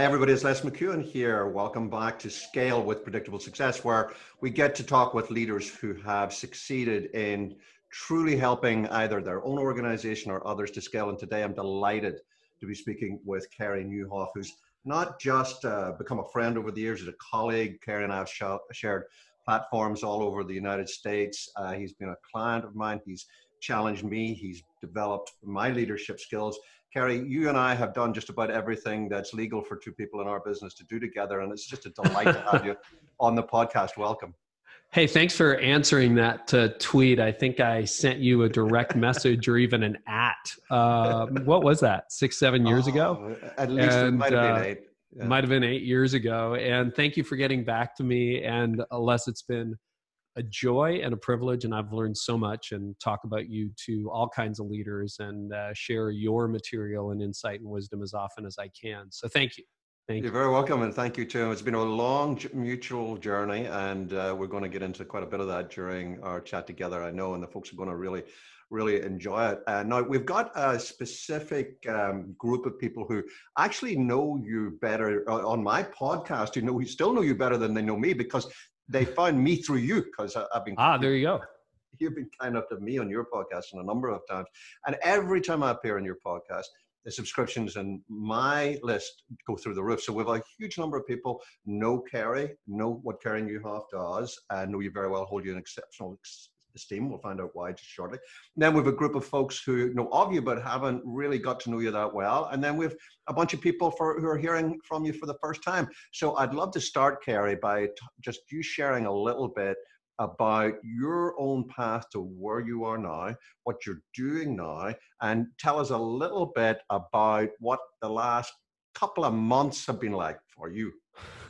Hi, everybody. It's Les McKeown here. Welcome back to Scale with Predictable Success, where we get to talk with leaders who have succeeded in truly helping either their own organization or others to scale. And today I'm delighted to be speaking with Carey Nieuwhof, who's not just uh, become a friend over the years, as a colleague. Kerry and I have sh- shared platforms all over the United States. Uh, he's been a client of mine. He's challenged me. He's developed my leadership skills. Carey, you and I have done just about everything that's legal for two people in our business to do together, and it's just a delight to have you on the podcast. Welcome. Hey, thanks for answering that uh, tweet. I think I sent you a direct message or even an at. Uh, what was that? Six, seven years oh, ago? At least and, it might have been uh, eight. Yeah. Might have been eight years ago. And thank you for getting back to me. And unless it's been a joy and a privilege and i've learned so much and talk about you to all kinds of leaders and uh, share your material and insight and wisdom as often as i can so thank you thank You're you. very welcome, and thank you too. It's been a long mutual journey, and uh, we're going to get into quite a bit of that during our chat together. I know, and the folks are going to really, really enjoy it. Uh, now, we've got a specific um, group of people who actually know you better uh, on my podcast. Who know, who still know you better than they know me because they found me through you because I've been. Ah, there you go. You've been kind enough to me on your podcast and a number of times, and every time I appear on your podcast, the subscriptions and my list go through the roof. So we have a huge number of people know Carey, know what Carey Nieuwhof does, and know you very well, hold you in exceptional esteem. We'll find out why just shortly. And then we have a group of folks who know of you but haven't really got to know you that well. And then we have a bunch of people for, who are hearing from you for the first time. So I'd love to start, Carey, by t- just you sharing a little bit about your own path to where you are now, what you're doing now, and tell us a little bit about what the last couple of months have been like for you.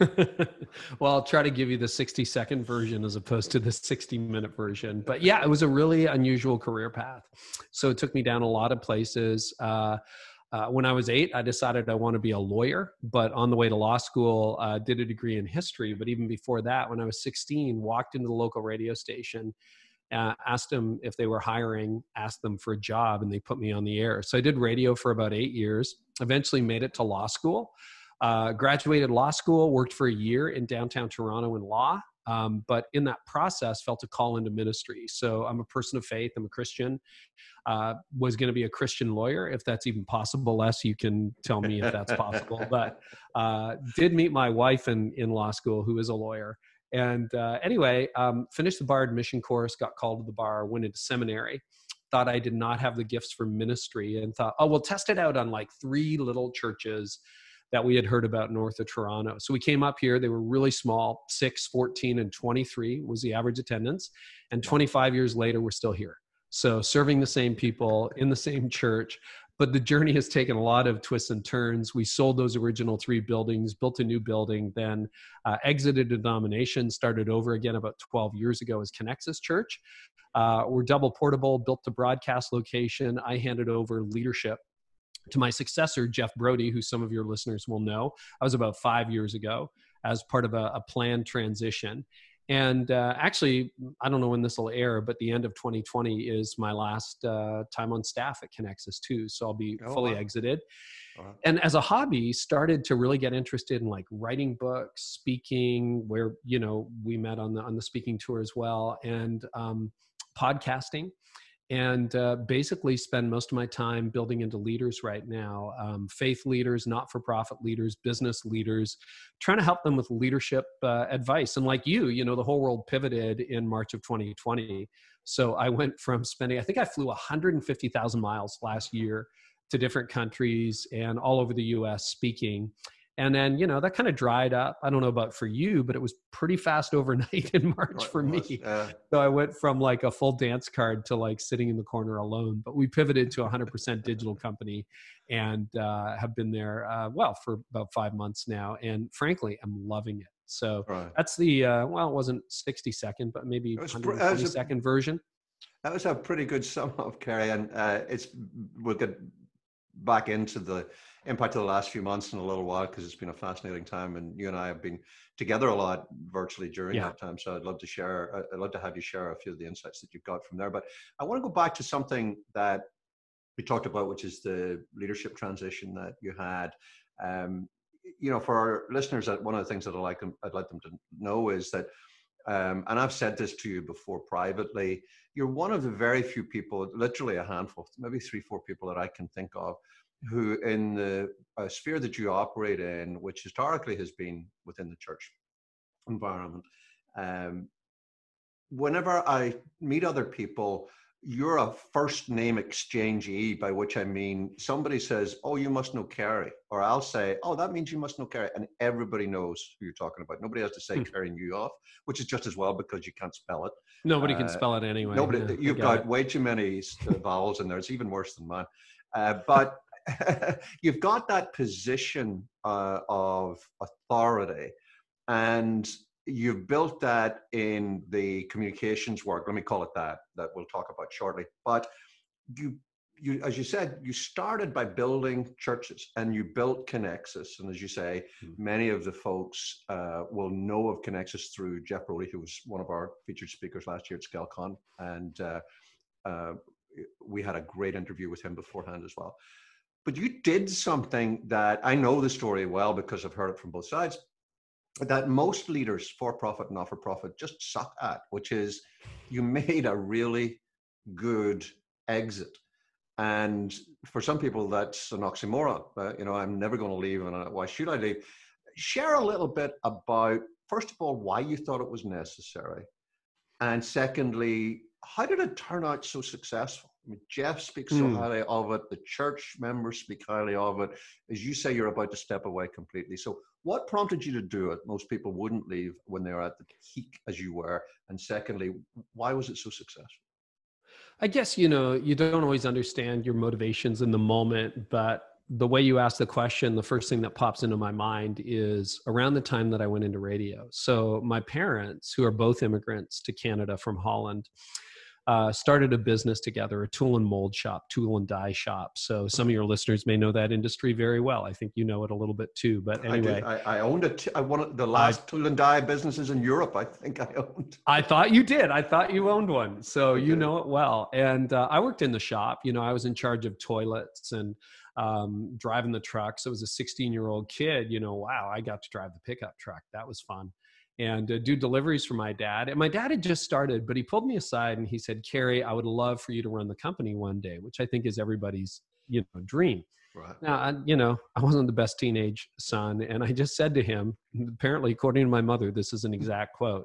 well, I'll try to give you the 60 second version as opposed to the 60 minute version. But yeah, it was a really unusual career path. So it took me down a lot of places. Uh, uh, when I was eight, I decided I want to be a lawyer. But on the way to law school, uh, did a degree in history. But even before that, when I was 16, walked into the local radio station, uh, asked them if they were hiring, asked them for a job, and they put me on the air. So I did radio for about eight years. Eventually, made it to law school. Uh, graduated law school, worked for a year in downtown Toronto in law, um, but in that process felt a call into ministry. So I'm a person of faith. I'm a Christian. Uh, was going to be a Christian lawyer, if that's even possible. Les, you can tell me if that's possible. but uh, did meet my wife in in law school, who is a lawyer. And uh, anyway, um, finished the bar admission course, got called to the bar, went into seminary. Thought I did not have the gifts for ministry, and thought, oh, we'll test it out on like three little churches that we had heard about north of Toronto. So we came up here. They were really small 6, 14, and 23 was the average attendance. And 25 years later, we're still here. So serving the same people in the same church. But the journey has taken a lot of twists and turns. We sold those original three buildings, built a new building, then uh, exited a denomination, started over again about 12 years ago as Connexus Church. Uh, we're double portable, built the broadcast location. I handed over leadership to my successor, Jeff Brodie, who some of your listeners will know. I was about five years ago as part of a, a planned transition. And uh, actually, I don't know when this will air, but the end of 2020 is my last uh, time on staff at Connexus too. So I'll be oh, fully wow. exited. Uh-huh. And as a hobby, started to really get interested in like writing books, speaking. Where you know we met on the on the speaking tour as well, and um, podcasting and uh, basically spend most of my time building into leaders right now um, faith leaders not-for-profit leaders business leaders trying to help them with leadership uh, advice. And like you you know the whole world pivoted in march of 2020 so i went from spending i think i flew 150000 miles last year to different countries and all over the us speaking and then you know that kind of dried up. I don't know about for you but it was pretty fast overnight in march for me. uh, so i went from like a full dance card to like sitting in the corner alone but we pivoted to a 100% digital company and uh, have been there uh, well for about five months now and frankly i'm loving it. So right. that's the uh, well it wasn't 60 second but maybe 120 second version. that was a pretty good sum up Carey and uh, it's we'll get back into the impact of the last few months in a little while because it's been a fascinating time and you and I have been together a lot virtually during yeah. that time. So I'd love to share, I'd love to have you share a few of the insights that you've got from there. But I want to go back to something that we talked about, which is the leadership transition that you had. Um, you know, for our listeners, that one of the things that I like them, I'd like them to know is that, um, and I've said this to you before privately, you're one of the very few people, literally a handful, maybe three, four people that I can think of, who in the uh, sphere that you operate in, which historically has been within the church environment, um, whenever I meet other people, you're a first name exchangee, by which I mean somebody says, Oh, you must know Carey. Or I'll say, Oh, that means you must know Carey. And everybody knows who you're talking about. Nobody has to say hmm. Carey Nieuwhof, which is just as well because you can't spell it. Nobody uh, can spell it anyway. Nobody, yeah, you've got it. way too many vowels in there. It's even worse than mine. Uh, but you've got that position uh, of authority. And you've built that in the communications work. Let me call it that. That we'll talk about shortly. But you, you, as you said, you started by building churches, and you built Connexus. And as you say, mm-hmm. many of the folks uh, will know of Connexus through Jeff Brodie, who was one of our featured speakers last year at ScaleCon, and uh, uh, we had a great interview with him beforehand as well. But you did something that I know the story well because I've heard it from both sides that most leaders, for profit and not for profit, just suck at, which is you made a really good exit. And for some people, that's an oxymoron. Uh, you know, I'm never going to leave, and uh, why should I leave? Share a little bit about, first of all, why you thought it was necessary, and secondly, how did it turn out so successful? I mean, Jeff speaks so mm. highly of it. The church members speak highly of it. As you say, you're about to step away completely. So, what prompted you to do it? Most people wouldn't leave when they're at the peak as you were. And secondly, why was it so successful? I guess, you know, you don't always understand your motivations in the moment, but the way you ask the question, the first thing that pops into my mind is around the time that I went into radio. So, my parents, who are both immigrants to Canada from Holland, uh, started a business together, a tool and mold shop, tool and die shop. So some of your listeners may know that industry very well. I think you know it a little bit too. But anyway, I, I, I owned it. I of the last tool and die businesses in Europe. I think I owned. I thought you did. I thought you owned one. So you know it well. And uh, I worked in the shop. You know, I was in charge of toilets and um, driving the trucks. I was a 16 year old kid. You know, wow, I got to drive the pickup truck. That was fun and uh, do deliveries for my dad. And my dad had just started, but he pulled me aside and he said, "Carey, I would love for you to run the company one day," which I think is everybody's you know dream. Right. Now, I, you know, I wasn't the best teenage son, and I just said to him, apparently, according to my mother, this is an exact quote: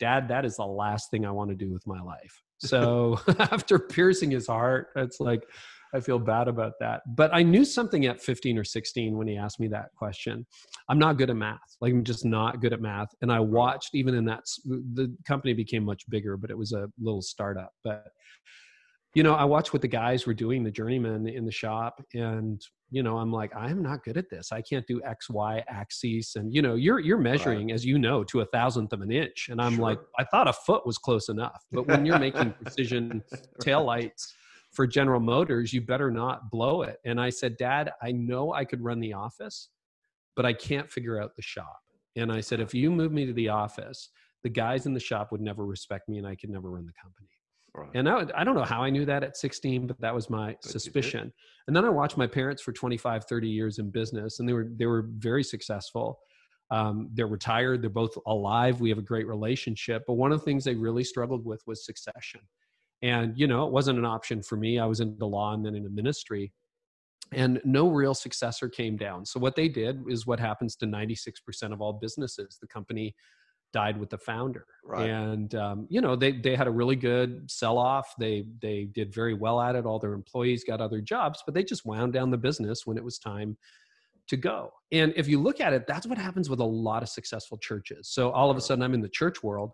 "Dad, that is the last thing I want to do with my life." So after piercing his heart, it's like, I feel bad about that. But I knew something at 15 or 16 when he asked me that question. I'm not good at math. Like I'm just not good at math. And I watched even in that the company became much bigger, but it was a little startup. But you know, I watched what the guys were doing, the journeymen in the shop, and you know, I'm like, I am not good at this. I can't do X, Y axes, and you know, you're you're measuring, right. as you know, to a thousandth of an inch, and I'm sure. like, I thought a foot was close enough, but when you're making precision tail lights for General Motors, you better not blow it. And I said, Dad, I know I could run the office, but I can't figure out the shop. And I said, if you move me to the office, the guys in the shop would never respect me and I could never run the company. Right. And I, I, don't know how I knew that at 16, but that was my but suspicion. And then I watched my parents for 25, 30 years in business and they were, they were very successful. Um, they're retired. They're both alive. We have a great relationship. But one of the things they really struggled with was succession. And, you know, it wasn't an option for me. I was in the law and then in the ministry. And no real successor came down. So, what they did is what happens to 96% of all businesses. The company died with the founder. Right. And, um, you know, they, they had a really good sell off. They, they did very well at it. All their employees got other jobs, but they just wound down the business when it was time to go. And if you look at it, that's what happens with a lot of successful churches. So all of a sudden, I'm in the church world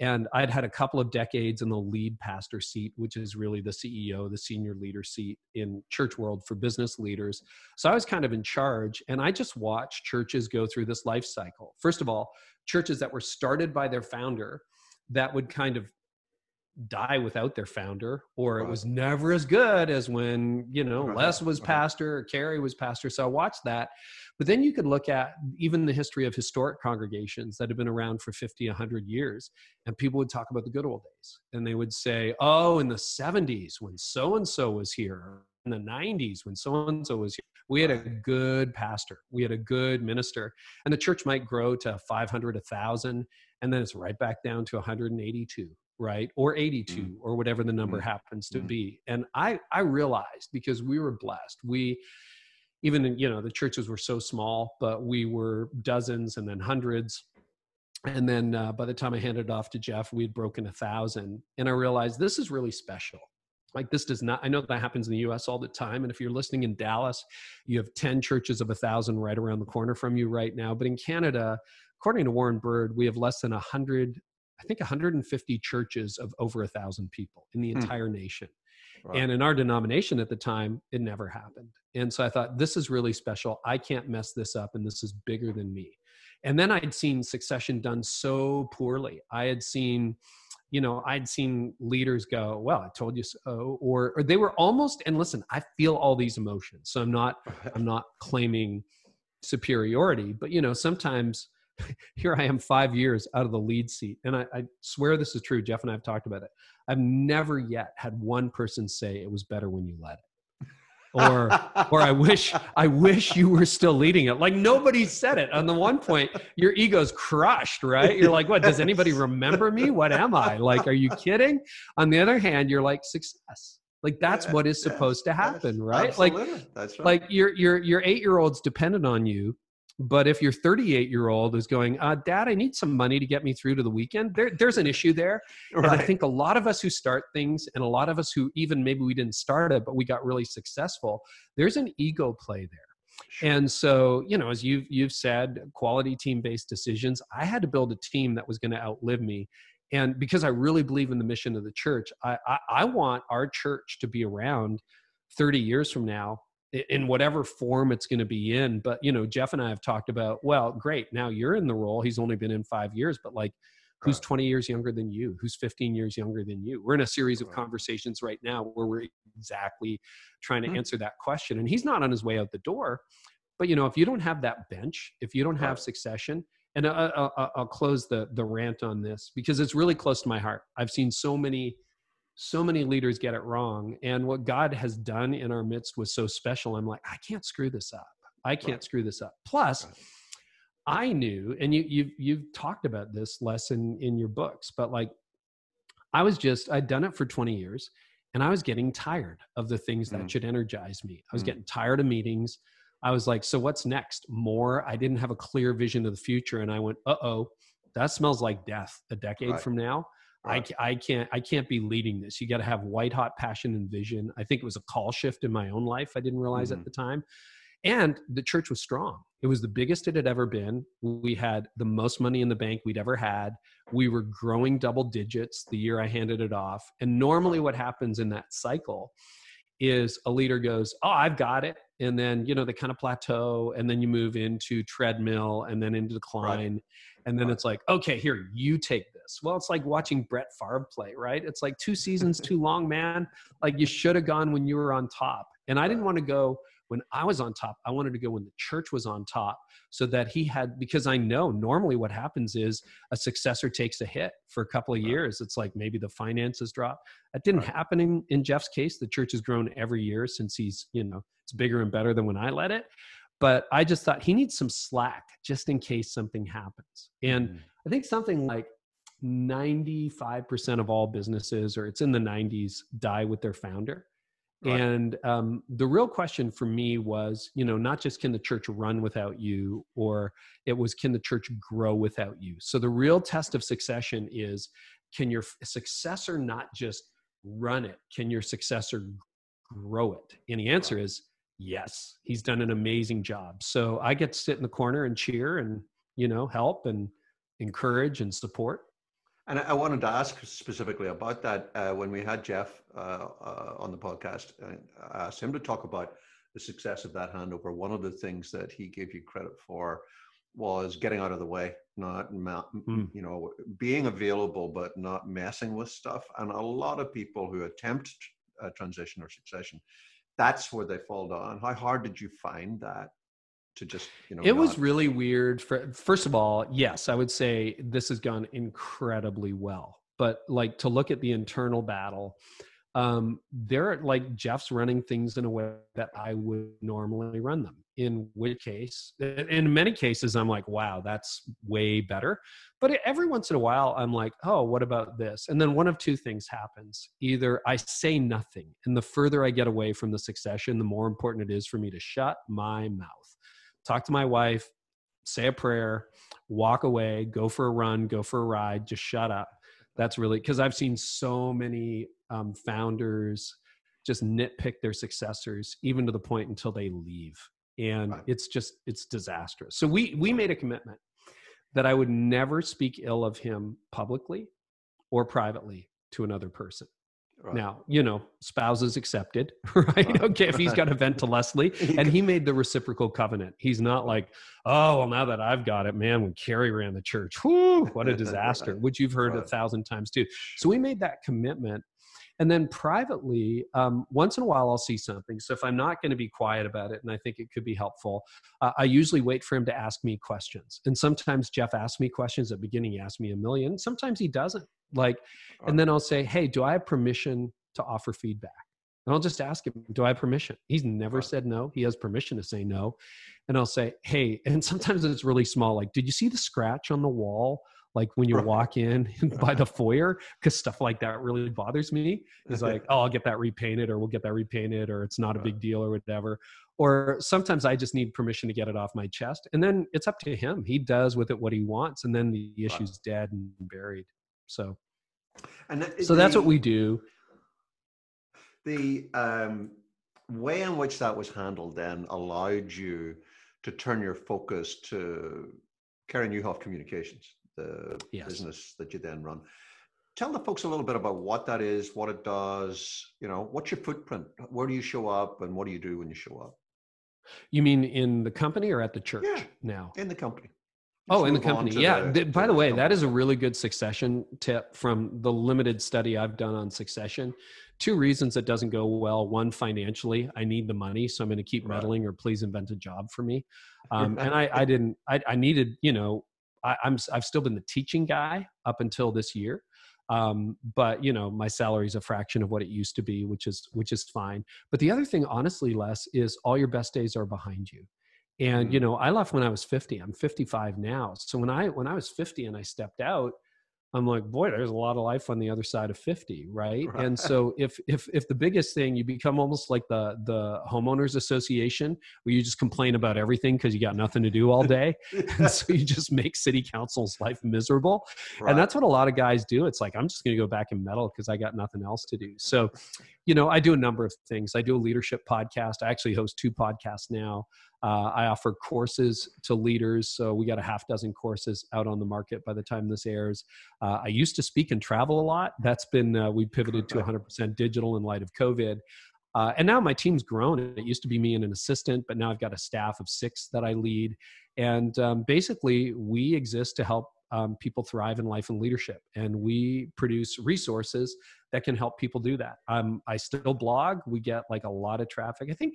and I'd had a couple of decades in the lead pastor seat, which is really the CEO, the senior leader seat in church world for business leaders. So I was kind of in charge, and I just watched churches go through this life cycle. First of all, churches that were started by their founder that would kind of die without their founder or right. it was never as good as when you know right. les was pastor or Carey was pastor. So i watched that. But then you could look at even the history of historic congregations that have been around for 50 100 years and people would talk about the good old days. And they would say oh in the 70s when so and so was here in the 90s when so and so was here We had a good pastor, we had a good minister, and the church might grow to 500, 1,000, and then it's right back down to 182 right? Or 82 mm. or whatever the number mm. happens to mm. be. And i i realized because we were blessed we even you know the churches were so small but we were dozens and then hundreds. And then uh, by the time i handed it off to jeff we had broken a thousand. And i realized this is really special like this does not i know that happens in the us all the time and if you're listening in dallas you have 10 churches of a thousand right around the corner from you right now but in canada according to warren bird we have less than 100 i think 150 churches of over a thousand people in the hmm. entire nation Right. And in our denomination at the time, it never happened. And so I thought, this is really special. I can't mess this up, and this is bigger than me. And then I'd seen succession done so poorly. I had seen, you know, I'd seen leaders go, "Well, I told you so," oh, or, or they were almost. And listen, I feel all these emotions, so I'm not, I'm not claiming superiority, but you know, sometimes here I am five years out of the lead seat. And I, I, swear this is true. Jeff and I have talked about it. I've never yet had one person say it was better when you led it. Or or I wish I wish you were still leading it. Like nobody said it. On the one point, your ego's crushed, right? You're like, what? Does anybody remember me? What am I? Like, are you kidding? On the other hand, you're like success. Like that's yeah, what is supposed to happen, yes, right? Absolutely. Like, that's right. like your your your eight year old's dependent on you but if your 38 year old is going, uh, Dad, I need some money to get me through to the weekend, there, there's an issue there. Right. And I think a lot of us who start things, and a lot of us who even maybe we didn't start it, but we got really successful, there's an ego play there. Sure. And so, you know, as you've you've said, quality team-based decisions. I had to build a team that was going to outlive me, and because I really believe in the mission of the church, I, I, I want our church to be around 30 years from now in whatever form it's going to be in but you know jeff and i have talked about well great now you're in the role he's only been in five years but like who's 20 years younger than you? Who's 15 years younger than you? We're in a series of conversations right now where we're exactly trying to mm-hmm. answer that question and he's not on his way out the door but you know if you don't have that bench if you don't have succession and uh, uh, uh, I, will close the the rant on this because it's really close to my heart. I've seen so many so many leaders get it wrong and what god has done in our midst was so special i'm like i can't screw this up i can't right. screw this up plus right. i knew and you you've you've talked about this lesson in your books but like i was just i'd done it for 20 years and i was getting tired of the things that mm. should energize me i was mm. getting tired of meetings i was like so what's next more i didn't have a clear vision of the future and i went uh-oh that smells like death a decade right. from now Right. I, I can't I can't be leading this. You got to have white hot passion and vision. I think it was a call shift in my own life. I didn't realize mm-hmm. at the time. And the church was strong. It was the biggest it had ever been. We had the most money in the bank we'd ever had. We were growing double digits the year I handed it off. And normally, what happens in that cycle is a leader goes, Oh, I've got it. And then, you know, they kind of plateau and then you move into treadmill and then into decline. Right. And then right. it's like, okay, here, you take this. Well, it's like watching Brett Favre play, right? It's like two seasons too long, man. Like you should have gone when you were on top. And I didn't want to go when I was on top. I wanted to go when the church was on top so that he had, because I know normally what happens is a successor takes a hit for a couple of years. It's like maybe the finances drop. That didn't happen in, in Jeff's case. The church has grown every year since he's, you know, it's bigger and better than when I led it. But I just thought he needs some slack just in case something happens. And mm. I think something like 95% of all businesses, or it's in the 90s, die with their founder. Right. And um, the real question for me was, you know, not just can the church run without you, or it was can the church grow without you. So the real test of succession is can your successor not just run it? Can your successor grow it? And the answer is yes. He's done an amazing job. So I get to sit in the corner and cheer and, you know, help and encourage and support. And I wanted to ask specifically about that uh, when we had Jeff uh, uh, on the podcast. I asked him to talk about the success of that handover. One of the things that he gave you credit for was getting out of the way, not mm. you know being available but not messing with stuff. And a lot of people who attempt a transition or succession, that's where they fall down. How hard did you find that? To just you know it not... was really weird for, first of all yes i would say this has gone incredibly well but like to look at the internal battle um, they're like Jeff's running things in a way that I would normally run them. In which case, in many cases, I'm like, wow, that's way better. But every once in a while, I'm like, oh, what about this? And then one of two things happens. Either I say nothing, and the further I get away from the succession, the more important it is for me to shut my mouth, talk to my wife, say a prayer, walk away, go for a run, go for a ride, just shut up. That's really because I've seen so many um, founders just nitpick their successors even to the point until they leave. And right. it's just it's disastrous. So we we made a commitment that i would never speak ill of him publicly or privately to another person Right. Now, you know, spouses accepted, right? right. Okay, if he's got a vent to Leslie, and he made the reciprocal covenant. He's not like, oh, well, now that I've got it, man, when Carey ran the church, whoo, what a disaster, which you've heard right. a thousand times too. So we made that commitment. And then privately, um, once in a while, I'll see something. So if I'm not going to be quiet about it and I think it could be helpful, uh, I usually wait for him to ask me questions. And sometimes Jeff asks me questions at the beginning, he asks me a million. Sometimes he doesn't. Like, and then I'll say, hey, do I have permission to offer feedback? And I'll just ask him, do I have permission? He's never said no. He has permission to say no. And I'll say, hey, and sometimes it's really small. Like, did you see the scratch on the wall? Like when you walk in by the foyer, because stuff like that really bothers me. Is like, oh, I'll get that repainted, or we'll get that repainted, or it's not a big deal, or whatever. Or sometimes I just need permission to get it off my chest, and then it's up to him. He does with it what he wants, and then the issue's dead and buried. So, and that, so the, that's what we do. The um, way in which that was handled then allowed you to turn your focus to Carey Nieuwhof Communications, the yes. business that you then run. Tell the folks a little bit about what that is, what it does. You know, what's your footprint? Where do you show up, and what do you do when you show up? You mean in the company or at the church yeah, now? In the company. Oh, in the company. Yeah. The, by the, the way, company. that is a really good succession tip from the limited study I've done on succession. Two reasons it doesn't go well. One, financially, I need the money, so I'm going to keep meddling, or please invent a job for me. Um, and I, I didn't. I, I needed, you know, I, I'm I've still been the teaching guy up until this year, um, but you know, my salary is a fraction of what it used to be, which is which is fine. But the other thing, honestly, Les, is all your best days are behind you and you mm-hmm. know i left when i was 50 i'm 55 now so when i when i was 50 and i stepped out i'm like boy there's a lot of life on the other side of 50 right, right. and so if if if the biggest thing you become almost like the the homeowners association where you just complain about everything because you got nothing to do all day and so you just make city council's life miserable. Right. and that's what a lot of guys do. It's like i'm just going to go back and meddle because i got nothing else to do. So you know i do a number of things. I do a leadership podcast. I actually host two podcasts now uh, I offer courses to leaders. So we got a half dozen courses out on the market by the time this airs. Uh, I used to speak and travel a lot. That's been, uh, we pivoted to 100% digital in light of COVID. Uh, and now my team's grown. It used to be me and an assistant, but now I've got a staff of six that I lead. And um, basically, we exist to help um, people thrive in life and leadership. And we produce resources that can help people do that. Um, I still blog. We get like a lot of traffic. I think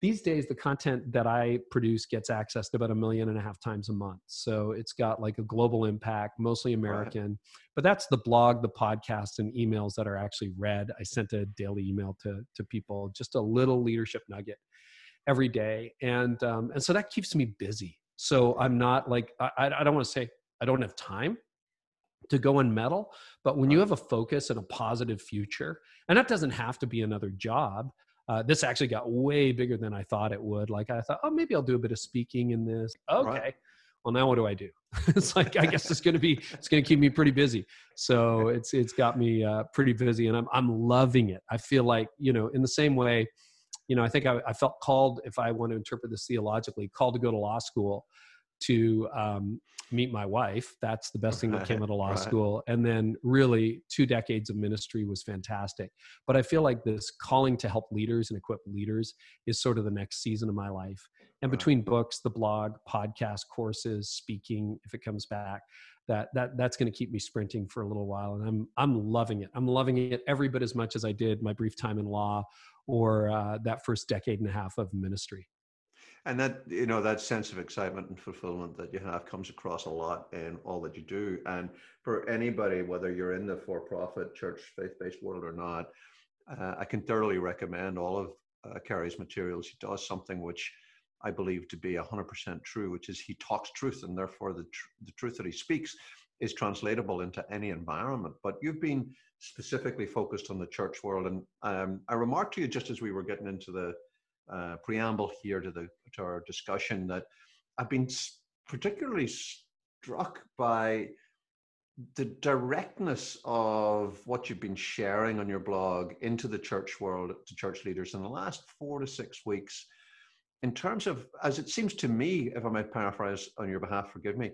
these days the content that i produce gets accessed about a million and a half times a month. So it's got like a global impact mostly american right. but that's the blog the podcast and emails that are actually read. I sent a daily email to to people just a little leadership nugget every day. And um, and so that keeps me busy. So i'm not like i, I don't want to say i don't have time to go and meddle but when you have a focus and a positive future and that doesn't have to be another job uh, this actually got way bigger than I thought it would. Like I thought, oh, maybe I'll do a bit of speaking in this. Okay. Right. Well, now what do I do? it's like I guess it's going to be it's going to keep me pretty busy. So it's it's got me uh, pretty busy, and I'm I'm loving it. I feel like you know, in the same way, you know, I think I, I felt called, if I want to interpret this theologically, called to go to law school to um, meet my wife. That's the best thing that came out of law right. school. And then, really, two decades of ministry was fantastic. But I feel like this calling to help leaders and equip leaders is sort of the next season of my life. And right. between books, the blog, podcast, courses, speaking, if it comes back, that that that's going to keep me sprinting for a little while. And I'm I'm loving it. I'm loving it every bit as much as I did my brief time in law or uh, that first decade and a half of ministry and that you know that sense of excitement and fulfillment that you have comes across a lot in all that you do and for anybody whether you're in the for-profit church faith-based world or not Uh, I can thoroughly recommend all of uh, Carey's materials. He does something which I believe to be 100% true, which is he talks truth, and therefore the, tr- the truth that he speaks is translatable into any environment. But you've been specifically focused on the church world, and um, I remarked to you just as we were getting into the uh, preamble here to the to our discussion that I've been particularly struck by the directness of what you've been sharing on your blog into the church world to church leaders in the last four to six weeks in terms of as it seems to me if i might paraphrase on your behalf forgive me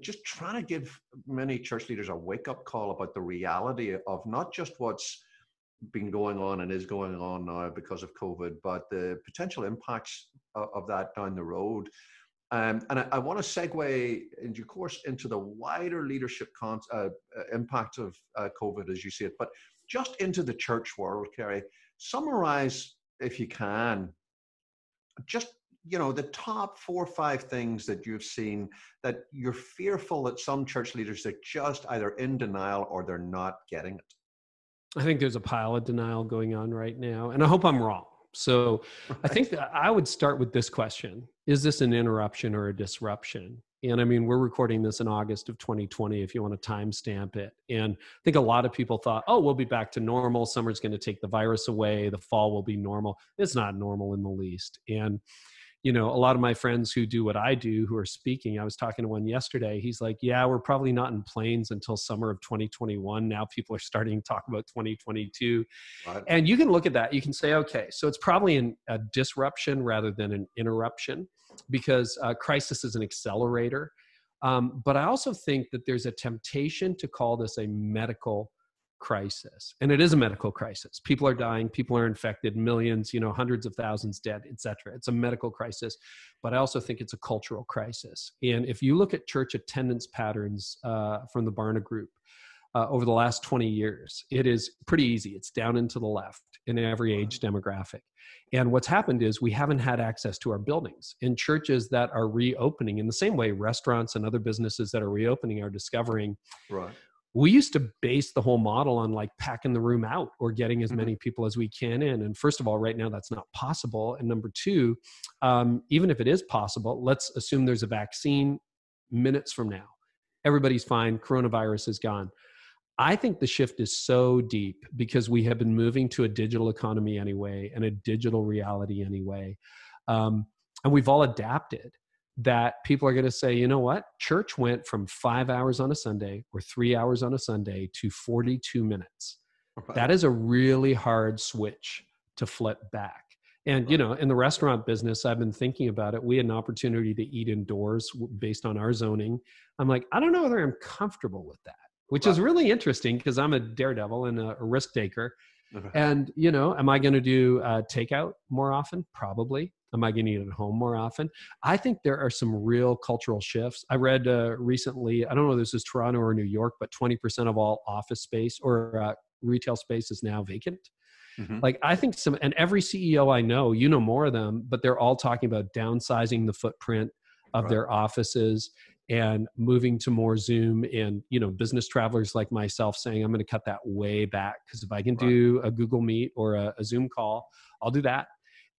just trying to give many church leaders a wake up call about the reality of not just what's been going on and is going on now because of covid but the potential impacts of, that down the road um, and I, I want to segue in due course into the wider leadership con- uh, uh, impact of uh, COVID as you see it, but just into the church world, Carey. Summarize, if you can, just you know the top four or five things that you've seen that you're fearful that some church leaders are just either in denial or they're not getting it. I think there's a pile of denial going on right now, and I hope I'm wrong. So I think that I would start with this question Is this an interruption or a disruption? And I mean, we're recording this in August of 2020, if you want to timestamp it. And I think a lot of people thought, oh, we'll be back to normal. Summer's going to take the virus away. The fall will be normal. It's not normal in the least. And you know, a lot of my friends who do what I do, who are speaking, I was talking to one yesterday. He's like, Yeah, we're probably not in planes until summer of 2021. Now people are starting to talk about 2022. Right. And you can look at that. You can say, Okay, so it's probably an, a disruption rather than an interruption because uh, crisis is an accelerator. Um, but I also think that there's a temptation to call this a medical crisis and it is a medical crisis. People are dying people are infected millions you know hundreds of thousands dead etc it's a medical crisis but i also think it's a cultural crisis. And if you look at church attendance patterns uh, from the barna group uh, over the last 20 years it is pretty easy. It's down into the left in every age demographic. And what's happened is we haven't had access to our buildings And churches that are reopening in the same way restaurants and other businesses that are reopening are discovering right we used to base the whole model on like packing the room out or getting as mm-hmm. many people as we can in and first of all right now that's not possible and number two um, even if it is possible let's assume there's a vaccine minutes from now everybody's fine coronavirus is gone i think the shift is so deep because we have been moving to a digital economy anyway and a digital reality anyway um, and we've all adapted that people are going to say, you know what? Church went from five hours on a Sunday or three hours on a Sunday to 42 minutes. Right. That is a really hard switch to flip back. And, right. you know, in the restaurant business, I've been thinking about it. We had an opportunity to eat indoors based on our zoning. I'm like, I don't know whether I'm comfortable with that, which right. is really interesting because I'm a daredevil and a, a risk taker. And, you know, am I going to do uh, takeout more often? Probably. Am I going to eat at home more often? I think there are some real cultural shifts. I read uh, recently, I don't know if this is Toronto or New York, but 20% of all office space or uh, retail space is now vacant. Mm-hmm. Like I think some, and every CEO I know, you know more of them, but they're all talking about downsizing the footprint of right. their offices and moving to more zoom and you know business travelers like myself saying i'm going to cut that way back because if i can right. do a google meet or a, a zoom call i'll do that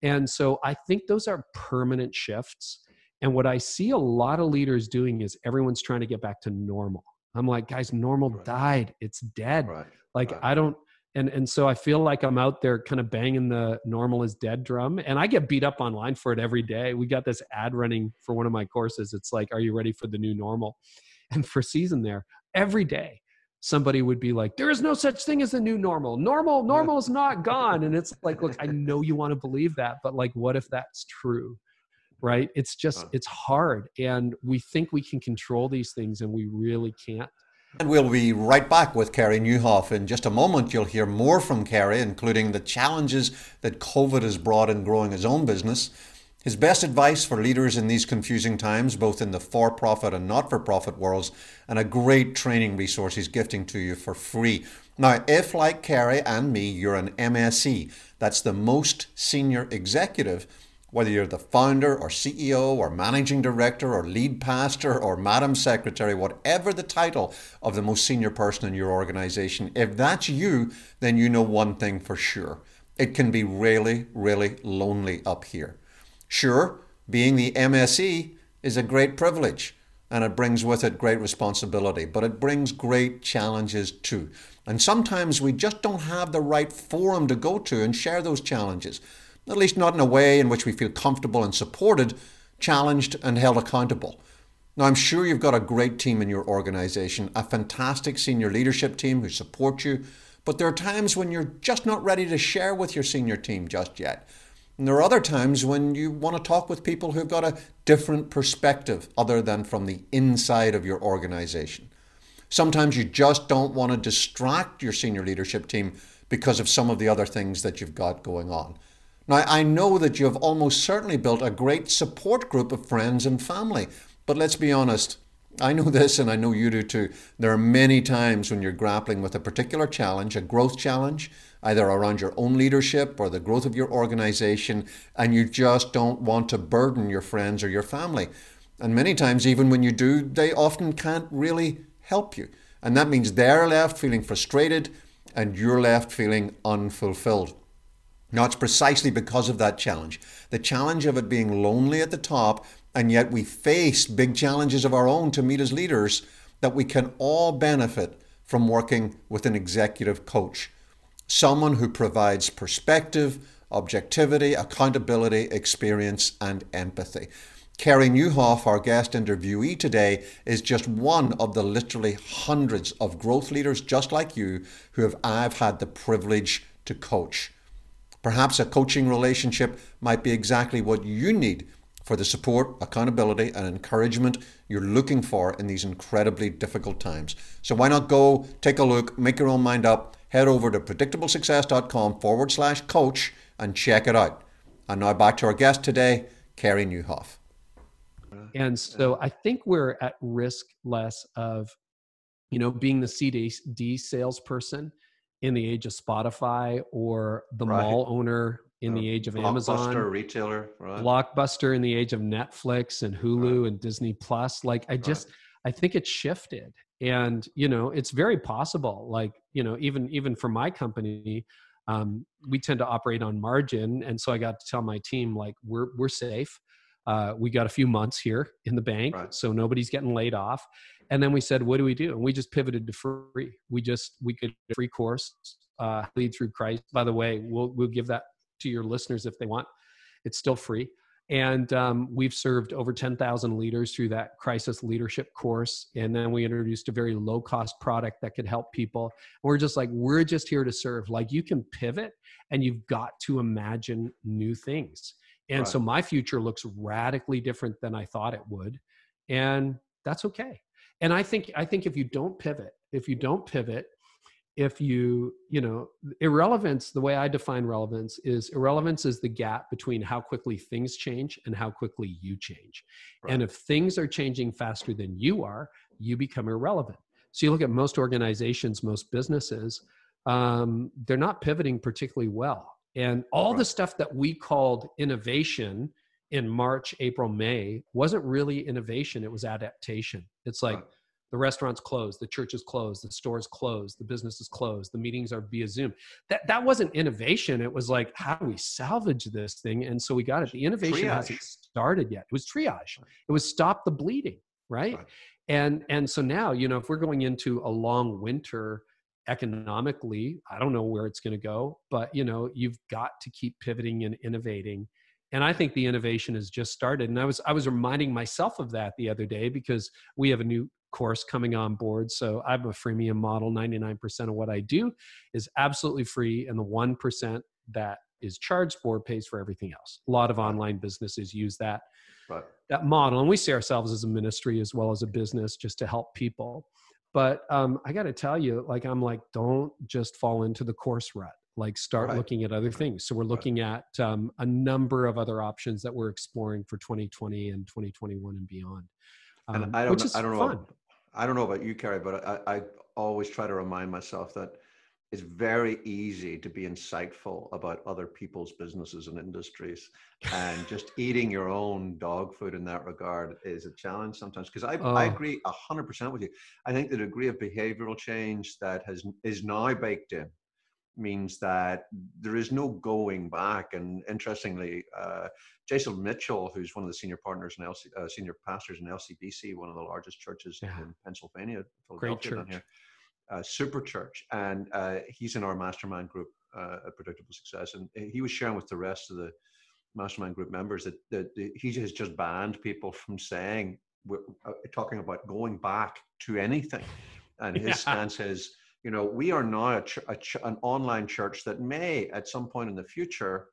and so I think those are permanent shifts. And what I see a lot of leaders doing is everyone's trying to get back to normal. I'm like, guys, normal right. died. It's dead. Right. Like right. I don't and and so I feel like I'm out there kind of banging the normal is dead drum. And I get beat up online for it every day. We got this ad running for one of my courses. It's like, are you ready for the new normal? And for season there, every day somebody would be like, there is no such thing as a new normal. Normal, normal is not gone. And it's like, look, I know you want to believe that, but like, what if that's true? Right? It's just, it's hard. And we think we can control these things and we really can't. And we'll be right back with Carey Nieuwhof. In just a moment, you'll hear more from Carey, including the challenges that COVID has brought in growing his own business his best advice for leaders in these confusing times, both in the for profit and not for profit worlds, and a great training resource he's gifting to you for free. Now, if like Carey and me, you're an MSE, that's the most senior executive, Whether you're the founder or CEO or managing director or lead pastor or madam secretary, whatever the title of the most senior person in your organization, if that's you, then you know one thing for sure. It can be really, really lonely up here. Sure, being the MSE is a great privilege and it brings with it great responsibility, but it brings great challenges too. And sometimes we just don't have the right forum to go to and share those challenges, at least not in a way in which we feel comfortable and supported, challenged, and held accountable. Now, I'm sure you've got a great team in your organization, a fantastic senior leadership team who support you, but there are times when you're just not ready to share with your senior team just yet. And there are other times when you want to talk with people who've got a different perspective other than from the inside of your organization. Sometimes you just don't want to distract your senior leadership team because of some of the other things that you've got going on. Now, I know that you have almost certainly built a great support group of friends and family, but let's be honest, I know this and I know you do too. There are many times when you're grappling with a particular challenge, a growth challenge, either around your own leadership or the growth of your organization, and you just don't want to burden your friends or your family. And many times, even when you do, they often can't really help you. And that means they're left feeling frustrated and you're left feeling unfulfilled. Now, it's precisely because of that challenge the challenge of it being lonely at the top, and yet we face big challenges of our own to meet as leaders that we can all benefit from working with an executive coach someone who provides perspective, objectivity, accountability, experience, and empathy. Carey Nieuwhof, our guest interviewee today, is just one of the literally hundreds of growth leaders just like you who have I've had the privilege to coach. Perhaps a coaching relationship might be exactly what you need for the support, accountability, and encouragement you're looking for in these incredibly difficult times. So why not go, take a look, make your own mind up, head over to predictablesuccess.com forward slash coach and check it out. And now back to our guest today, Carey Nieuwhof. And so I think we're at risk less of, you know, being the CD salesperson in the age of Spotify or the right. mall owner in the age of Amazon, Blockbuster, retailer, right. blockbuster in the age of Netflix and Hulu right. and Disney Plus. Like I just, I think it's shifted, and you know it's very possible like you know even even for my company um, we tend to operate on margin. And so i got to tell my team like we're we're safe. Uh, we got a few months here in the bank right. so nobody's getting laid off. And then we said what do we do? And we just pivoted to free. We just we could free course uh, lead through crisis. By the way we'll we'll give that to your listeners if they want. It's still free and um, we've served over 10,000 leaders through that crisis leadership course. And then we introduced a very low cost product that could help people. We're just like, we're just here to serve. Like you can pivot and you've got to imagine new things. And right. so my future looks radically different than I thought it would. And that's okay. And I think, I think if you don't pivot, if you don't pivot, if you you know irrelevance the way i define relevance is irrelevance is the gap between how quickly things change and how quickly you change. Right. and if things are changing faster than you are you become irrelevant. So you look at most organizations most businesses um, they're not pivoting particularly well. And all right. the stuff that we called innovation in march april may wasn't really innovation. It was adaptation. It's like right the restaurant's closed the churches closed the store's closed the businesses closed the meetings are via zoom. That that wasn't innovation. It was like how do we salvage this thing? And so we got it. The innovation triage. hasn't started yet. It was triage. It was stop the bleeding right? right. And and so now you know if we're going into a long winter economically i don't know where it's going to go but you know you've got to keep pivoting and innovating. And i think the innovation has just started. And i was i was reminding myself of that the other day because we have a new course coming on board. So I'm a freemium model. 99% of what I do is absolutely free, and the 1% that is charged for pays for everything else. A lot of online businesses use that right. that model, and we see ourselves as a ministry as well as a business just to help people. But um, I got to tell you, like I'm like, don't just fall into the course rut. Like start right. looking at other things. So we're looking right. at um, a number of other options that we're exploring for 2020 and 2021 and beyond. Um, and I don't, I don't know. I don't know about you, Carey, but I, I always try to remind myself that it's very easy to be insightful about other people's businesses and industries and just eating your own dog food in that regard is a challenge sometimes because I, oh. I agree 100% with you i think the degree of behavioral change that has is now baked in means that there is no going back and interestingly uh, jason mitchell who's one of the senior partners and LC, uh, senior pastors in lcbc one of the largest churches yeah. in pennsylvania Great church. Here, uh, super church, and uh, he's in our mastermind group uh, at Predictable Success, and he was sharing with the rest of the mastermind group members that, that he has just banned people from saying uh, talking about going back to anything, and his yeah. stance is. You know, we are now a ch- a ch- an online church that may, at some point in the future,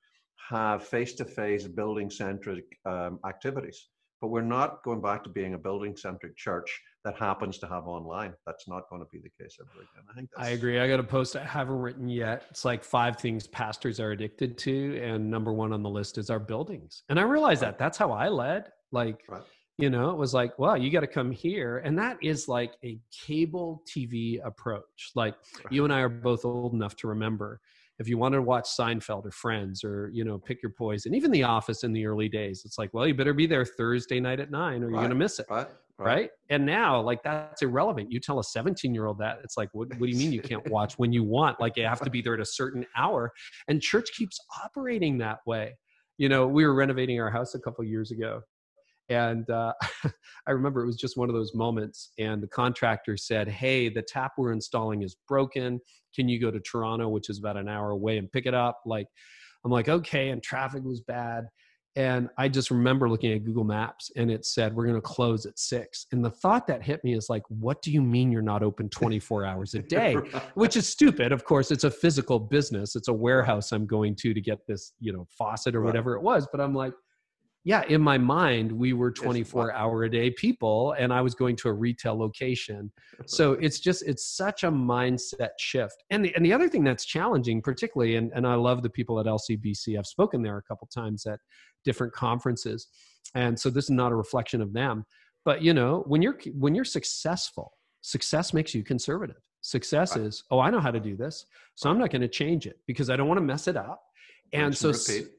have face-to-face building-centric um, activities but we're not going back to being a building centric church that happens to have online. That's not going to be the case ever again. I think I agree. I got a post I haven't written yet. It's like five things pastors are addicted to, and number one on the list is our buildings. And I realized right. that that's how I led. Like, right. you know, it was like, well, you got to come here, and that is like a cable TV approach. Like, right. you and I are both old enough to remember if you wanted to watch Seinfeld or Friends or you know pick your poison, even The Office in the early days, it's like, well, you better be there Thursday night at nine, or you're right. gonna miss it. Right. Right. right. And now, like that's irrelevant. You tell a 17 year old that it's like, what, what do you mean you can't watch when you want? Like you have to be there at a certain hour. And church keeps operating that way. You know, we were renovating our house a couple years ago, and uh, I remember it was just one of those moments. And the contractor said, Hey, the tap we're installing is broken. Can you go to Toronto, which is about an hour away, and pick it up? Like, I'm like, Okay. And traffic was bad. And I just remember looking at Google Maps and it said, We're going to close at six. And the thought that hit me is like, What do you mean you're not open 24 hours a day? Which is stupid. Of course, it's a physical business, it's a warehouse I'm going to to get this, you know, faucet or right. whatever it was. But I'm like, yeah, in my mind, we were 24 hour a day people and I was going to a retail location. So it's just, it's such a mindset shift. And the, and the other thing that's challenging, particularly, and, and I love the people at LCBC, I've spoken there a couple times at different conferences. And so this is not a reflection of them. But you know, when you're when you're successful, success makes you conservative. Success is, oh, I know how to do this. So I'm not going to change it because I don't want to mess it up and so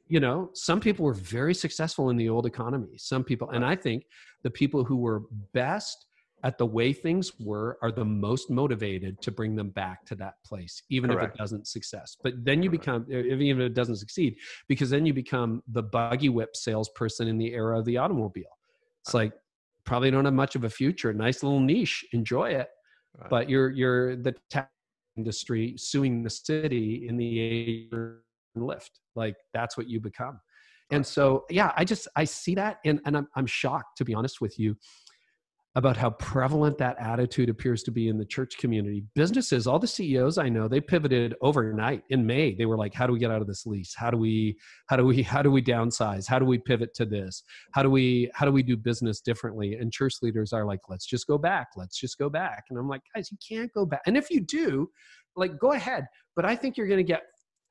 you know some people were very successful in the old economy. Some people and i think the people who were best at the way things were are the most motivated to bring them back to that place even Correct. if it doesn't success. But then you Correct. become even if it doesn't succeed because then you become the buggy whip salesperson in the era of the automobile. It's like probably don't have much of a future. Nice little niche. Enjoy it. Right. but you're you're the tech industry suing the city in the age Lyft. Like that's what you become. And so yeah i just i see that and, and I'm, I'm shocked to be honest with you about how prevalent that attitude appears to be in the church community. Businesses all the ceos i know they pivoted overnight in may. They were like how do we get out of this lease? How do we how do we how do we downsize? How do we pivot to this? How do we how do we do business differently? And church leaders are like let's just go back. Let's just go back. And i'm like guys you can't go back. And if you do like go ahead. But i think you're going to get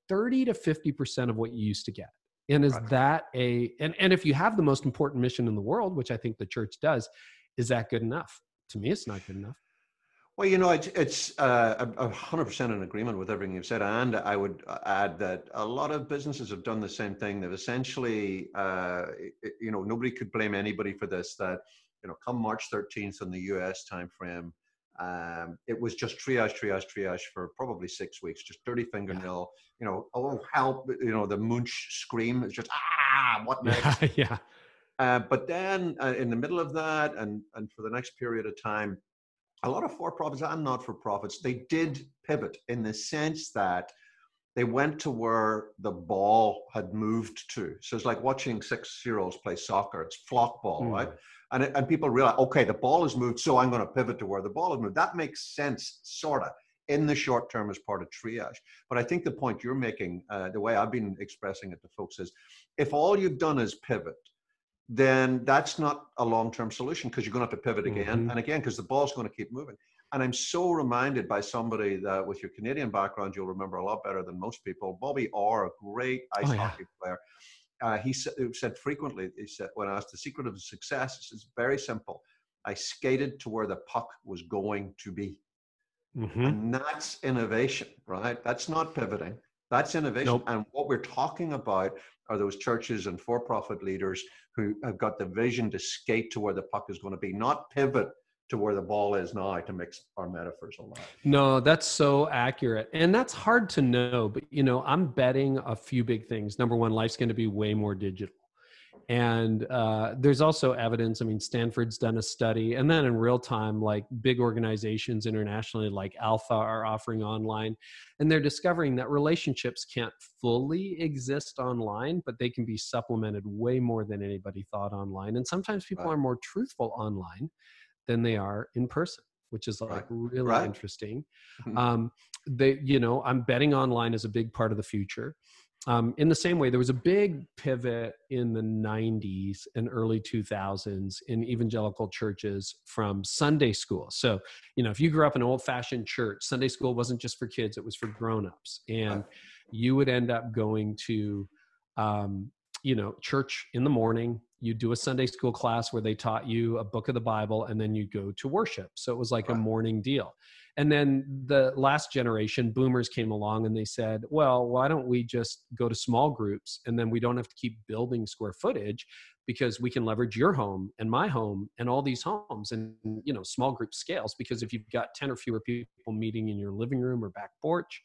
30 to 50% of what you used to get. And is right. that a, and, and if you have the most important mission in the world, which I think the church does, is that good enough? To me, it's not good enough. Well, you know, it's, it's uh, 100% in agreement with everything you've said. And I would add that a lot of businesses have done the same thing. They've essentially, uh, you know, nobody could blame anybody for this, that, you know, come March 13th in the US timeframe, um, it was just triage, triage, triage for probably six weeks, just dirty fingernail, you know, oh, help, you know, the munch scream is just, ah, what next? Yeah. yeah. Uh, but then uh, in the middle of that and, and for the next period of time, a lot of for-profits and not-for-profits, they did pivot in the sense that they went to where the ball had moved to. So it's like watching six-year-olds play soccer. It's flock ball, mm. right? And, and people realize, okay, the ball has moved, so I'm going to pivot to where the ball has moved. That makes sense, sort of, in the short term as part of triage. But I think the point you're making, uh, the way I've been expressing it to folks is, if all you've done is pivot, then that's not a long-term solution because you're going to have to pivot again mm-hmm. and again because the ball's going to keep moving. And I'm so reminded by somebody that with your Canadian background, you'll remember a lot better than most people. Bobby Orr, a great ice oh, hockey yeah. player, uh, he said, said frequently, he said, when I asked the secret of success, it's very simple. I skated to where the puck was going to be. Mm-hmm. And that's innovation, right? That's not pivoting. That's innovation. Nope. And what we're talking about are those churches and for profit leaders who have got the vision to skate to where the puck is going to be, not pivot to where the ball is now to mix our metaphors a lot. No, that's so accurate. And that's hard to know, but you know, I'm betting a few big things. Number one, life's going to be way more digital. And uh, there's also evidence. I mean, Stanford's done a study, and then in real time, like big organizations internationally, like Alpha, are offering online, and they're discovering that relationships can't fully exist online, but they can be supplemented way more than anybody thought online. And sometimes people right. are more truthful online than they are in person which is like right. really right. interesting mm-hmm. um, they you know i'm betting online is a big part of the future um, in the same way, there was a big pivot in the 90s and early 2000s in evangelical churches from Sunday school. So, you know, if you grew up in an old fashioned church, Sunday school wasn't just for kids, it was for grown ups. And you would end up going to, um, you know, church in the morning. You do a Sunday school class where they taught you a book of the Bible, and then you go to worship. So it was like a morning deal. And then the last generation, boomers came along and they said, well, why don't we just go to small groups and then we don't have to keep building square footage because we can leverage your home and my home and all these homes and you know small group scales because if you've got 10 or fewer people meeting in your living room or back porch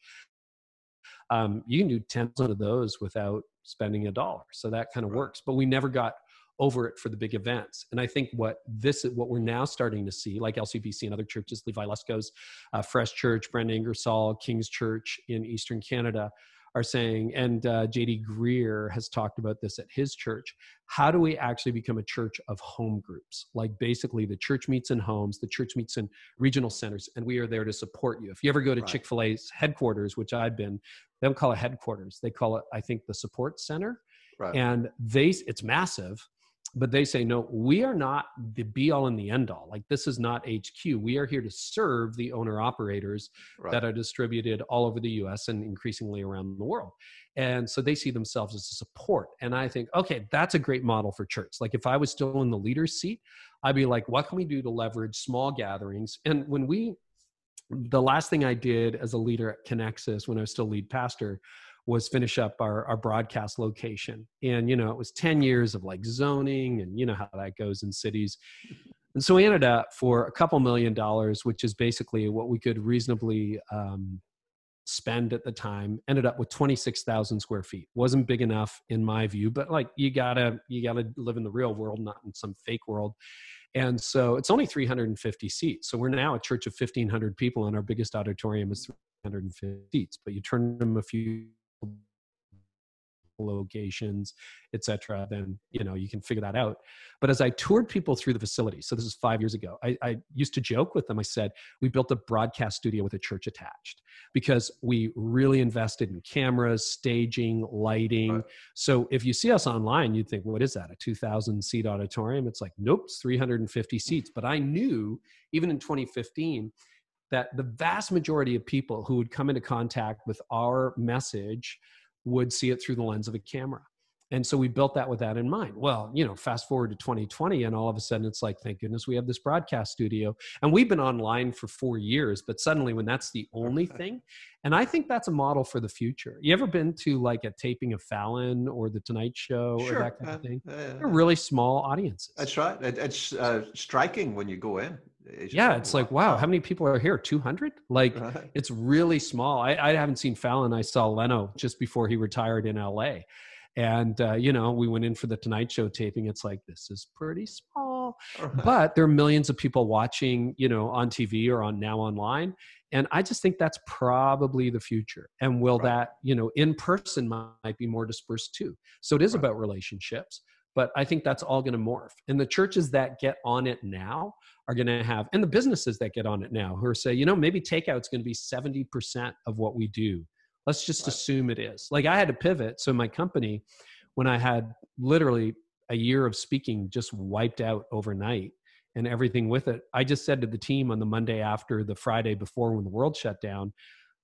um, you can do tens of those without spending a dollar so that kind of works but we never got over it for the big events. And I think what this what we're now starting to see, like LCBC and other churches, Levi Lusko's uh, Fresh Church, Brent Ingersoll, King's Church in Eastern Canada, are saying, and uh, JD Greear has talked about this at his church. How do we actually become a church of home groups? Like basically, the church meets in homes, the church meets in regional centers, and we are there to support you. If you ever go to right. Chick fil A's headquarters, which I've been, they don't call it headquarters, they call it, I think, the support center. Right. And they, it's massive but they say no we are not the be all and the end all like this is not hq we are here to serve the owner operators right. that are distributed all over the us and increasingly around the world. And so they see themselves as a support. And i think okay that's a great model for church. Like if i was still in the leader's seat i'd be like what can we do to leverage small gatherings? And when we the last thing i did as a leader at connexus when i was still lead pastor was finish up our, our broadcast location. And, you know, it was 10 years of like zoning and you know how that goes in cities. And so we ended up for a couple million dollars, which is basically what we could reasonably um, spend at the time, ended up with 26,000 square feet. Wasn't big enough in my view, but like you gotta, you gotta live in the real world, not in some fake world. And so it's only 350 seats. So we're now a church of 1,500 people, and our biggest auditorium is 350 seats. But you turn them a few locations etc then you know you can figure that out. But as i toured people through the facility so this is five years ago I, I, used to joke with them. I said we built a broadcast studio with a church attached because we really invested in cameras staging lighting. Right. so if you see us online you'd think what is that a 2000 seat auditorium? It's like nope it's 350 seats. But i knew even in 2015 that the vast majority of people who would come into contact with our message would see it through the lens of a camera. And so we built that with that in mind. Well, you know, fast forward to 2020, and all of a sudden it's like, thank goodness we have this broadcast studio. And we've been online for four years, but suddenly when that's the only thing, and I think that's a model for the future. You ever been to like a taping of Fallon or The Tonight Show sure. or that kind of thing? Uh, uh, They're really small audiences. That's right. It's uh, striking when you go in. Yeah, it's like wow, how many people are here? Two hundred? Like right. it's really small. I, I haven't seen Fallon. I saw Leno just before he retired in L.A. And uh, you know, we went in for the Tonight Show taping. It's like this is pretty small, right. but there are millions of people watching. You know, on TV or on now online. And I just think that's probably the future. And will right. that, you know, in person might be more dispersed too. So it is about relationships but I think that's all going to morph. And the churches that get on it now are going to have, and the businesses that get on it now who are say, you know, maybe takeout's going to be 70% of what we do. Let's just right. assume it is. Like I had to pivot. So my company, when I had literally a year of speaking just wiped out overnight and everything with it, I just said to the team on the Monday after the Friday before when the world shut down,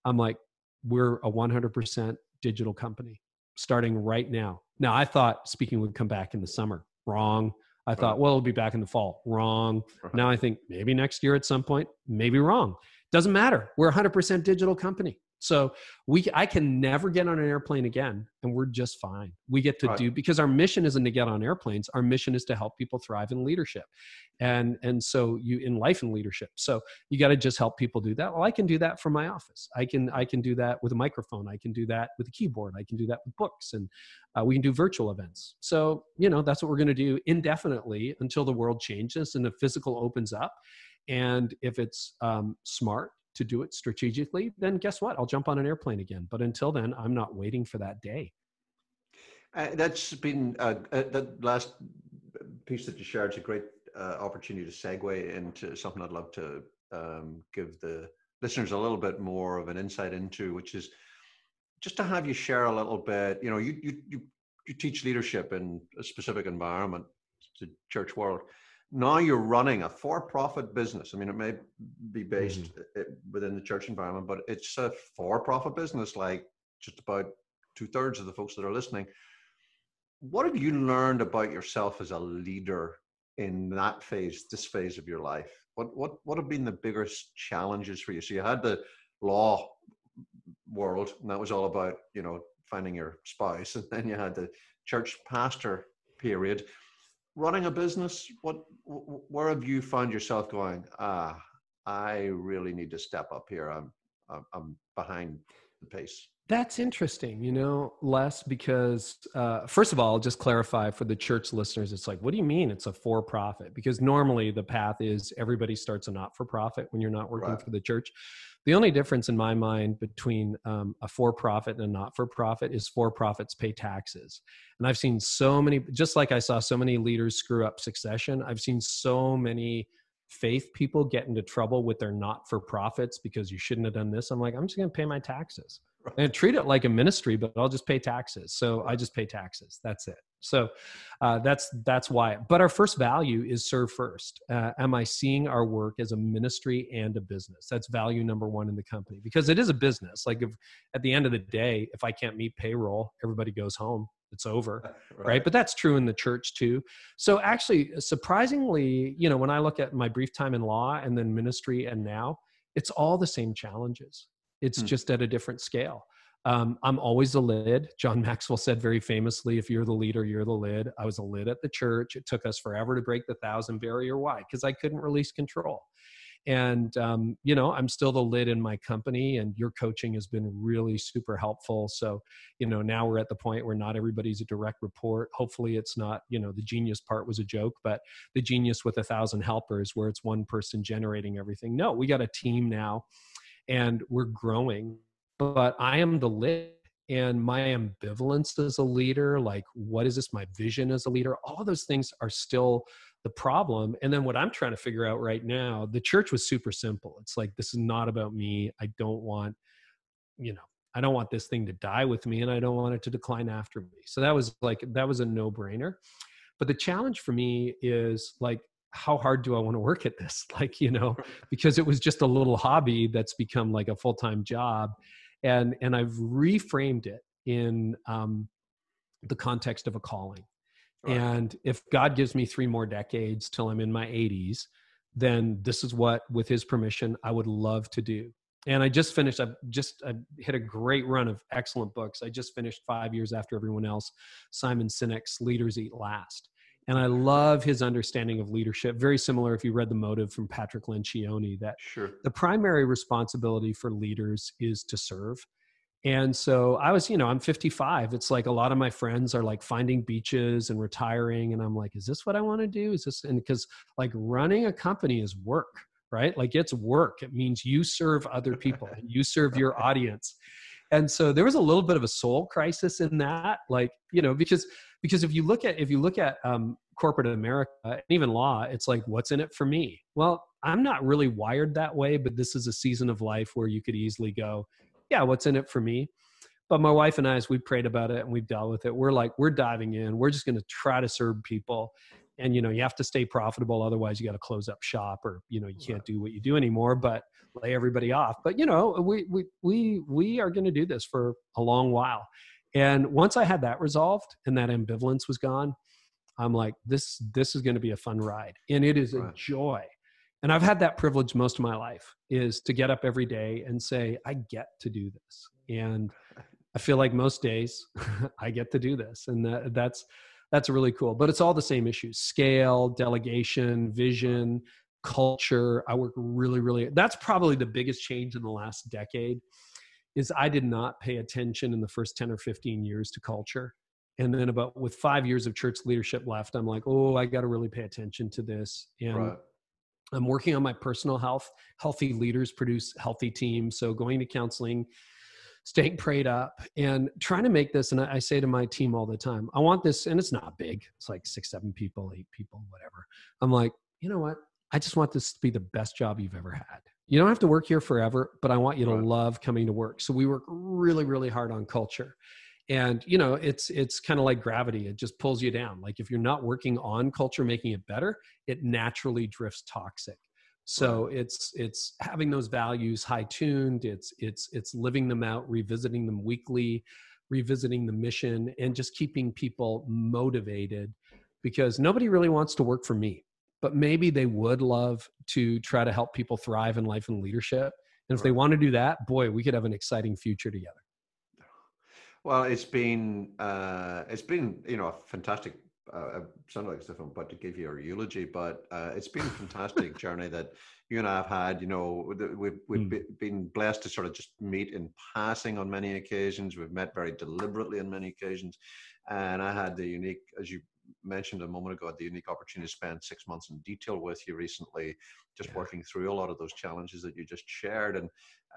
I'm like, we're a 100% digital company starting right now. Now, I thought speaking would come back in the summer. Wrong. I thought, well, it'll be back in the fall. Wrong. Now I think maybe next year at some point. Maybe wrong. doesn't matter we're a 100% digital company so we I can never get on an airplane again and we're just fine. We get to right. do because our mission isn't to get on airplanes. Our mission is to help people thrive in leadership. And and so you in life and leadership. So you got to just help people do that. Well, I can do that from my office. I can I can do that with a microphone. I can do that with a keyboard. I can do that with books and uh, we can do virtual events. So, you know, that's what we're going to do indefinitely until the world changes and the physical opens up. And if it's um, smart to do it strategically, then guess what? I'll jump on an airplane again. But until then, I'm not waiting for that day. Uh, that's been uh, uh, that last piece that you shared is a great uh, opportunity to segue into something I'd love to um, give the listeners a little bit more of an insight into, which is just to have you share a little bit. You know, you you you, you teach leadership in a specific environment, the church world now you're running a for-profit business. I mean, it may be based mm-hmm. within the church environment, but it's a for-profit business, like just about two-thirds of the folks that are listening. What have you learned about yourself as a leader in that phase, this phase of your life? What what what have been the biggest challenges for you? So you had the law world, and that was all about you know finding your spouse, and then you had the church pastor period running a business? What where have you found yourself going ah i really need to step up here. I'm i'm behind the pace that's interesting you know les because uh, first of all I'll just clarify for the church listeners it's like what do you mean it's a for profit because normally the path is everybody starts a not for profit when you're not working right. for the church the only difference in my mind between um, a for profit and a not for profit is for profits pay taxes. And I've seen so many, just like I saw so many leaders screw up succession, I've seen so many faith people get into trouble with their not for profits because you shouldn't have done this. I'm like, I'm just going to pay my taxes and treat it like a ministry, but I'll just pay taxes. So I just pay taxes. That's it. So uh, that's that's why. But our first value is serve first. Uh, am I seeing our work as a ministry and a business? That's value number one in the company because it is a business. Like if at the end of the day, if I can't meet payroll, everybody goes home. It's over, right. right? But that's true in the church too. So actually, surprisingly, you know, when I look at my brief time in law and then ministry and now, it's all the same challenges it's hmm. just at a different scale. Um, I'm always a lid. John Maxwell said very famously, if you're the leader, you're the lid. I was a lid at the church. It took us forever to break the thousand barrier. Why? Because I couldn't release control. And, um, you know, I'm still the lid in my company, and your coaching has been really super helpful. So, you know, now we're at the point where not everybody's a direct report. Hopefully, it's not, you know, the genius part was a joke, but the genius with a thousand helpers where it's one person generating everything. No, we got a team now and we're growing. But I am the lid and my ambivalence as a leader like what is this? My vision as a leader all those things are still the problem and then what i'm trying to figure out right now the church was super simple. It's like this is not about me. I don't want you know i don't want this thing to die with me and i don't want it to decline after me. So that was like that was a no brainer but the challenge for me is like how hard do I want to work at this? Like, you know, because it was just a little hobby that's become like a full time job. And, and I've reframed it in um, the context of a calling. Right. And if God gives me three more decades till I'm in my 80s, then this is what, with His permission, I would love to do. And I just finished. I've just I hit a great run of excellent books. I just finished five years after everyone else. Simon Sinek's "Leaders Eat Last," And I love his understanding of leadership. Very similar if you read The Motive from Patrick Lencioni, that sure. the primary responsibility for leaders is to serve. And so I was, you know, I'm 55. It's like a lot of my friends are like finding beaches and retiring. And I'm like, is this what I want to do? Is this, and because like running a company is work, right? Like it's work. It means you serve other people and you serve your audience. And so there was a little bit of a soul crisis in that, like, you know, because because if you look at if you look at um, corporate America and even law, it's like, what's in it for me? Well, I'm not really wired that way, but this is a season of life where you could easily go, yeah, what's in it for me? But my wife and I, as we prayed about it and we've dealt with it, we're like, we're diving in. We're just going to try to serve people. And, you know, you have to stay profitable. Otherwise, you got to close up shop or, you know, you can't do what you do anymore, but lay everybody off. But, you know, we, we, we, we are going to do this for a long while. And once I had that resolved and that ambivalence was gone, I'm like, this this is going to be a fun ride, and it is a joy. and i've had that privilege most of my life is to get up every day and say i get to do this and i feel like most days i get to do this and that, that's that's really cool but it's all the same issues scale delegation vision culture. I work really really that's probably the biggest change in the last decade is i did not pay attention in the first 10 or 15 years to culture. And then about with five years of church leadership left i'm like oh i got to really pay attention to this. And right. i'm working on my personal health. Healthy leaders produce healthy teams. So going to counseling staying prayed up and trying to make this and I, say to my team all the time i want this and it's not big. It's like six seven people eight people whatever. I'm like you know what i just want this to be the best job you've ever had. You don't have to work here forever but i want you to right. love coming to work. So we work really really hard on culture. And you know it's it's kind of like gravity. It just pulls you down. Like if you're not working on culture making it better it naturally drifts toxic. So it's it's having those values high tuned. It's it's it's living them out revisiting them weekly revisiting the mission and just keeping people motivated because nobody really wants to work for me but maybe they would love to try to help people thrive in life and leadership and if right. they want to do that boy we could have an exciting future together well, it's been uh, it's been you know a fantastic. Uh, sound like stuff I'm about to give you a eulogy, but uh, it's been a fantastic journey that you and I have had. You know, we've we've mm. been blessed to sort of just meet in passing on many occasions. We've met very deliberately on many occasions, and I had the unique, as you mentioned a moment ago, had the unique opportunity to spend six months in detail with you recently, just yeah. working through a lot of those challenges that you just shared, and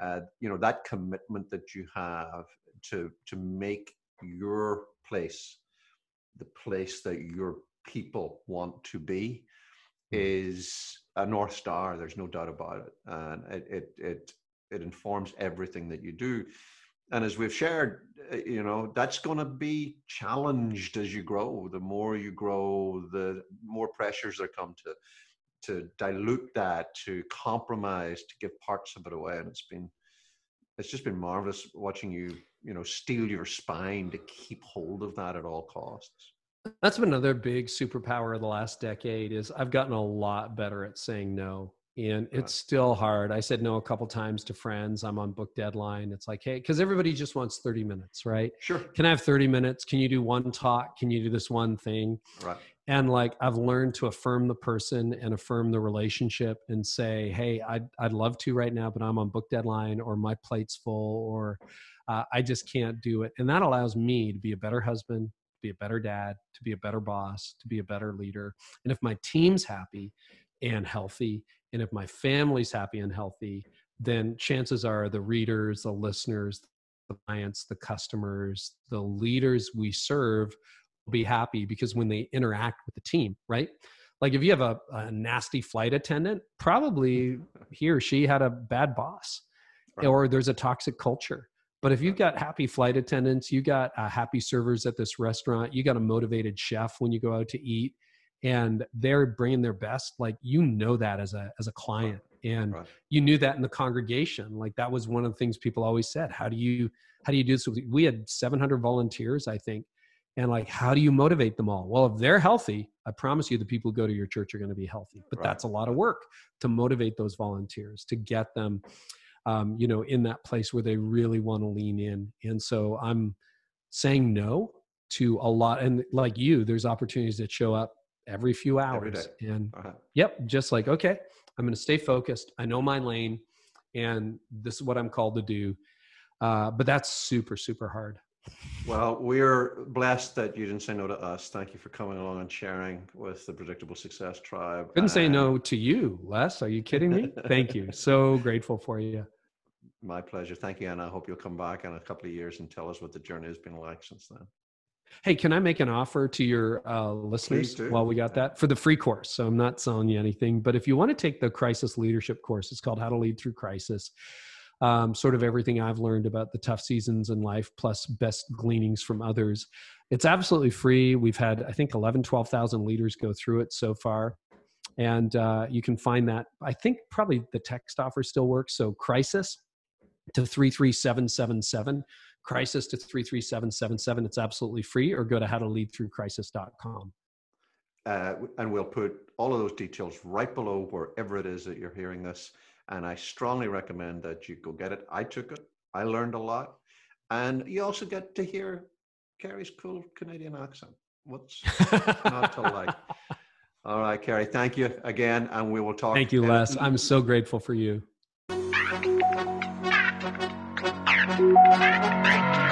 uh, you know that commitment that you have to to make your place the place that your people want to be hmm. is a north star there's no doubt about it and it it it, it informs everything that you do and as we've shared uh, you know that's going to be challenged as you grow. The more you grow the more pressures there come to to dilute that to compromise to give parts of it away. And it's been it's just been marvelous watching you you know steel your spine to keep hold of that at all costs. That's been another big superpower of the last decade is i've gotten a lot better at saying no and it's still hard. I said no a couple times to friends. I'm on book deadline. It's like hey because everybody just wants 30 minutes right? Sure. Can i have 30 minutes? Can you do one talk? Can you do this one thing? Right. And like i've learned to affirm the person and affirm the relationship and say hey i'd, I'd love to right now but i'm on book deadline or my plate's full or uh, I just can't do it. And that allows me to be a better husband, be a better dad, to be a better boss, to be a better leader. And if my team's happy and healthy, and if my family's happy and healthy, then chances are the readers, the listeners, the clients, the customers, the leaders we serve will be happy because when they interact with the team, right? Like if you have a, a nasty flight attendant, probably he or she had a bad boss right. or there's a toxic culture but if you've got happy flight attendants, you got uh, happy servers at this restaurant, you got a motivated chef when you go out to eat, and they're bringing their best, like you know that as a as a client, and right. you knew that in the congregation. Like that was one of the things people always said. How do you how do you do this? We had 700 volunteers, I think, and like how do you motivate them all? Well, if they're healthy, I promise you, the people who go to your church are going to be healthy. But right. that's a lot of work to motivate those volunteers to get them um, you know, in that place where they really want to lean in. And so I'm saying no to a lot. And like you, there's opportunities that show up every few hours. Every and uh-huh. yep, just like, okay, I'm going to stay focused. I know my lane and this is what I'm called to do. Uh, but that's super, super hard. Well, we're blessed that you didn't say no to us. Thank you for coming along and sharing with the Predictable Success Tribe. Couldn't say no to you, Les. Are you kidding me? Thank you. So grateful for you. My pleasure. Thank you. And I hope you'll come back in a couple of years and tell us what the journey has been like since then. Hey, can I make an offer to your uh, listeners while we got that for the free course? So I'm not selling you anything, but if you want to take the crisis leadership course, it's called How to Lead Through Crisis. Um, sort of everything I've learned about the tough seasons in life, plus best gleanings from others. It's absolutely free. We've had, I think, 11, 12,000 leaders go through it so far. And uh, you can find that. I think probably the text offer still works. So, crisis to 33777 crisis to 33777 it's absolutely free or go to howtoleadthroughcrisis.com uh, and we'll put all of those details right below wherever it is that you're hearing this. And I strongly recommend that you go get it. I took it. I learned a lot, and you also get to hear Carey's cool Canadian accent. What's not to like? All right, Kerry. Thank you again, and we will talk. Thank you, Les. I'm so grateful for you. Thank you.